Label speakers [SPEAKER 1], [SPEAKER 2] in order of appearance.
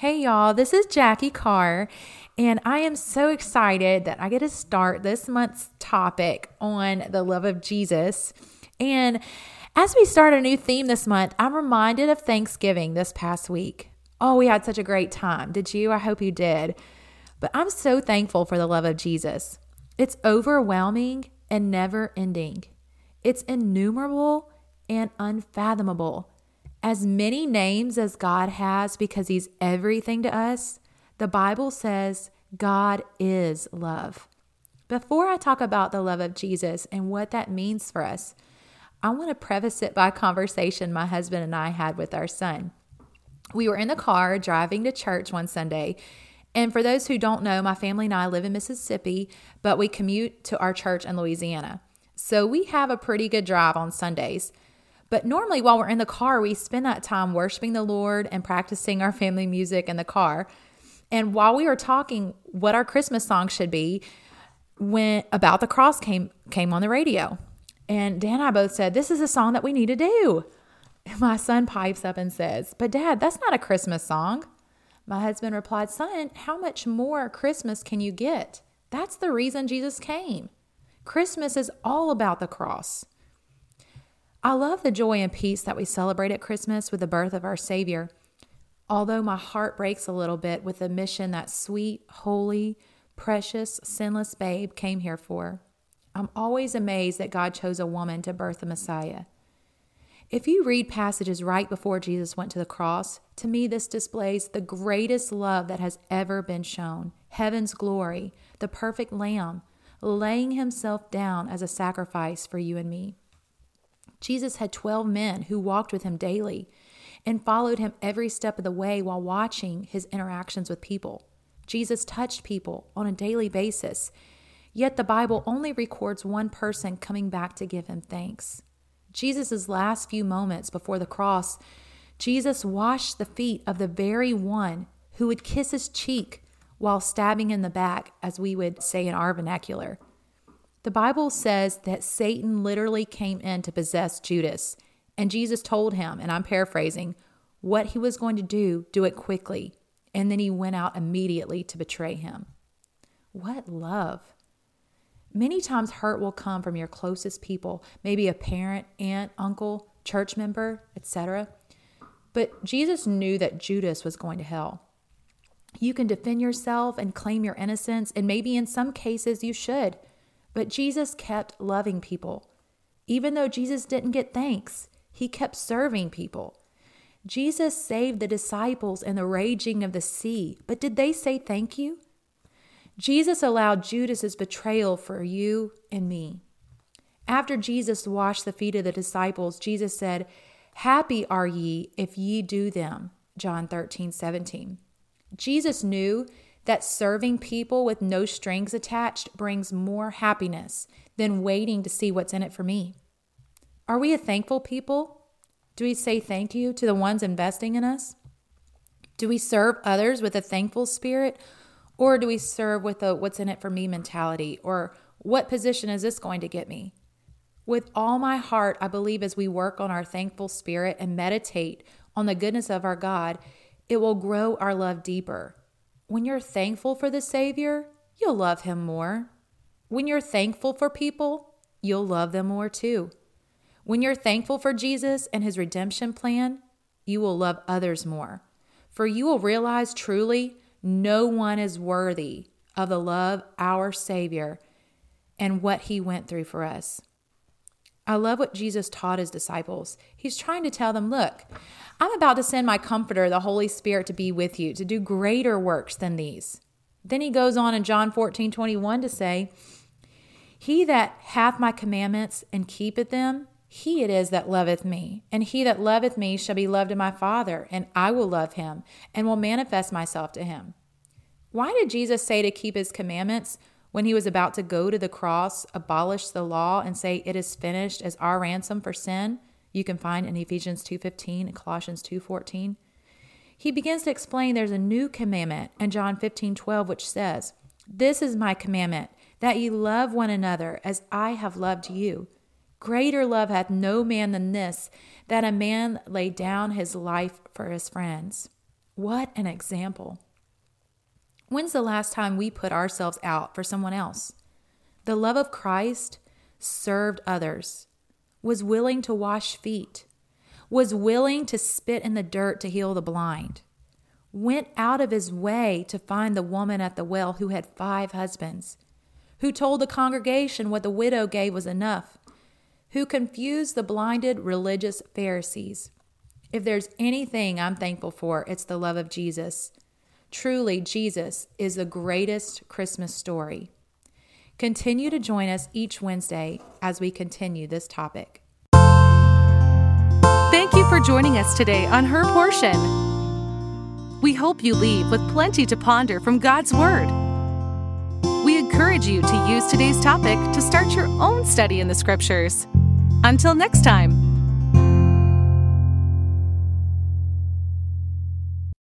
[SPEAKER 1] Hey, y'all, this is Jackie Carr, and I am so excited that I get to start this month's topic on the love of Jesus. And as we start a new theme this month, I'm reminded of Thanksgiving this past week. Oh, we had such a great time. Did you? I hope you did. But I'm so thankful for the love of Jesus. It's overwhelming and never ending, it's innumerable and unfathomable. As many names as God has because He's everything to us, the Bible says God is love. Before I talk about the love of Jesus and what that means for us, I want to preface it by a conversation my husband and I had with our son. We were in the car driving to church one Sunday. And for those who don't know, my family and I live in Mississippi, but we commute to our church in Louisiana. So we have a pretty good drive on Sundays. But normally, while we're in the car, we spend that time worshiping the Lord and practicing our family music in the car. And while we were talking what our Christmas song should be, when About the Cross came came on the radio. And Dan and I both said, This is a song that we need to do. And my son pipes up and says, But dad, that's not a Christmas song. My husband replied, Son, how much more Christmas can you get? That's the reason Jesus came. Christmas is all about the cross. I love the joy and peace that we celebrate at Christmas with the birth of our Savior. Although my heart breaks a little bit with the mission that sweet, holy, precious, sinless babe came here for, I'm always amazed that God chose a woman to birth the Messiah. If you read passages right before Jesus went to the cross, to me this displays the greatest love that has ever been shown heaven's glory, the perfect lamb, laying himself down as a sacrifice for you and me. Jesus had 12 men who walked with him daily and followed him every step of the way while watching his interactions with people. Jesus touched people on a daily basis, yet the Bible only records one person coming back to give him thanks. Jesus' last few moments before the cross, Jesus washed the feet of the very one who would kiss his cheek while stabbing in the back, as we would say in our vernacular. The Bible says that Satan literally came in to possess Judas, and Jesus told him, and I'm paraphrasing, what he was going to do, do it quickly. And then he went out immediately to betray him. What love! Many times, hurt will come from your closest people, maybe a parent, aunt, uncle, church member, etc. But Jesus knew that Judas was going to hell. You can defend yourself and claim your innocence, and maybe in some cases you should. But Jesus kept loving people. Even though Jesus didn't get thanks, he kept serving people. Jesus saved the disciples in the raging of the sea, but did they say thank you? Jesus allowed Judas's betrayal for you and me. After Jesus washed the feet of the disciples, Jesus said, Happy are ye if ye do them. John 13, 17. Jesus knew that serving people with no strings attached brings more happiness than waiting to see what's in it for me. Are we a thankful people? Do we say thank you to the ones investing in us? Do we serve others with a thankful spirit? Or do we serve with a what's in it for me mentality? Or what position is this going to get me? With all my heart, I believe as we work on our thankful spirit and meditate on the goodness of our God, it will grow our love deeper when you're thankful for the Savior, you'll love Him more. When you're thankful for people, you'll love them more too. When you're thankful for Jesus and His redemption plan, you will love others more. For you will realize truly no one is worthy of the love our Savior and what He went through for us. I love what Jesus taught his disciples. He's trying to tell them, look, I'm about to send my comforter, the Holy Spirit, to be with you, to do greater works than these. Then he goes on in John 14, 21 to say, He that hath my commandments and keepeth them, he it is that loveth me. And he that loveth me shall be loved of my Father, and I will love him, and will manifest myself to him. Why did Jesus say to keep his commandments? When he was about to go to the cross, abolish the law and say it is finished as our ransom for sin, you can find in Ephesians 2:15 and Colossians 2:14. He begins to explain there's a new commandment in John 15:12 which says, "This is my commandment, that ye love one another as I have loved you. Greater love hath no man than this, that a man lay down his life for his friends." What an example. When's the last time we put ourselves out for someone else? The love of Christ served others, was willing to wash feet, was willing to spit in the dirt to heal the blind, went out of his way to find the woman at the well who had five husbands, who told the congregation what the widow gave was enough, who confused the blinded religious Pharisees. If there's anything I'm thankful for, it's the love of Jesus. Truly, Jesus is the greatest Christmas story. Continue to join us each Wednesday as we continue this topic.
[SPEAKER 2] Thank you for joining us today on Her Portion. We hope you leave with plenty to ponder from God's Word. We encourage you to use today's topic to start your own study in the Scriptures. Until next time.